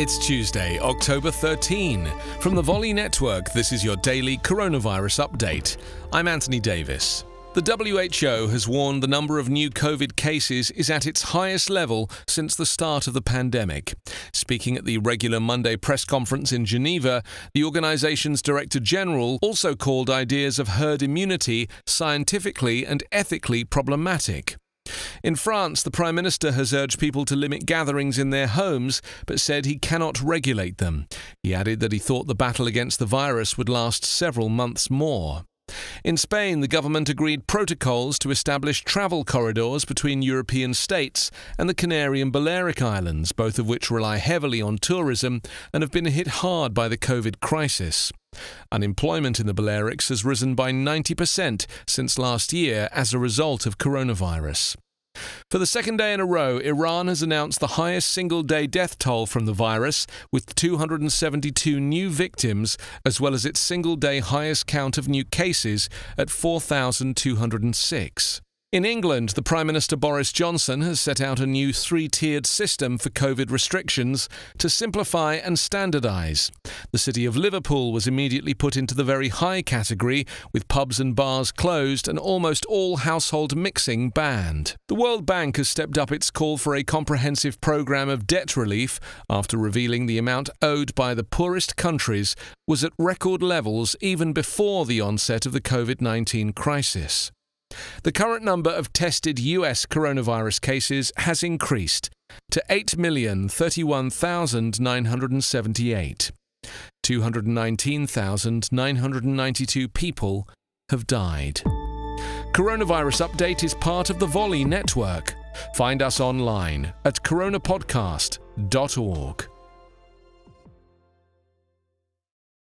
It's Tuesday, October 13. From the Volley Network, this is your daily coronavirus update. I'm Anthony Davis. The WHO has warned the number of new COVID cases is at its highest level since the start of the pandemic. Speaking at the regular Monday press conference in Geneva, the organization's Director General also called ideas of herd immunity scientifically and ethically problematic. In France, the Prime Minister has urged people to limit gatherings in their homes, but said he cannot regulate them. He added that he thought the battle against the virus would last several months more. In Spain, the government agreed protocols to establish travel corridors between European states and the Canary and Balearic Islands, both of which rely heavily on tourism and have been hit hard by the COVID crisis. Unemployment in the Balearics has risen by 90% since last year as a result of coronavirus. For the second day in a row, Iran has announced the highest single day death toll from the virus, with 272 new victims, as well as its single day highest count of new cases at 4,206. In England, the Prime Minister Boris Johnson has set out a new three tiered system for COVID restrictions to simplify and standardise. The city of Liverpool was immediately put into the very high category, with pubs and bars closed and almost all household mixing banned. The World Bank has stepped up its call for a comprehensive programme of debt relief after revealing the amount owed by the poorest countries was at record levels even before the onset of the COVID 19 crisis. The current number of tested US coronavirus cases has increased to 8,031,978. 219,992 people have died. Coronavirus Update is part of the Volley Network. Find us online at coronapodcast.org.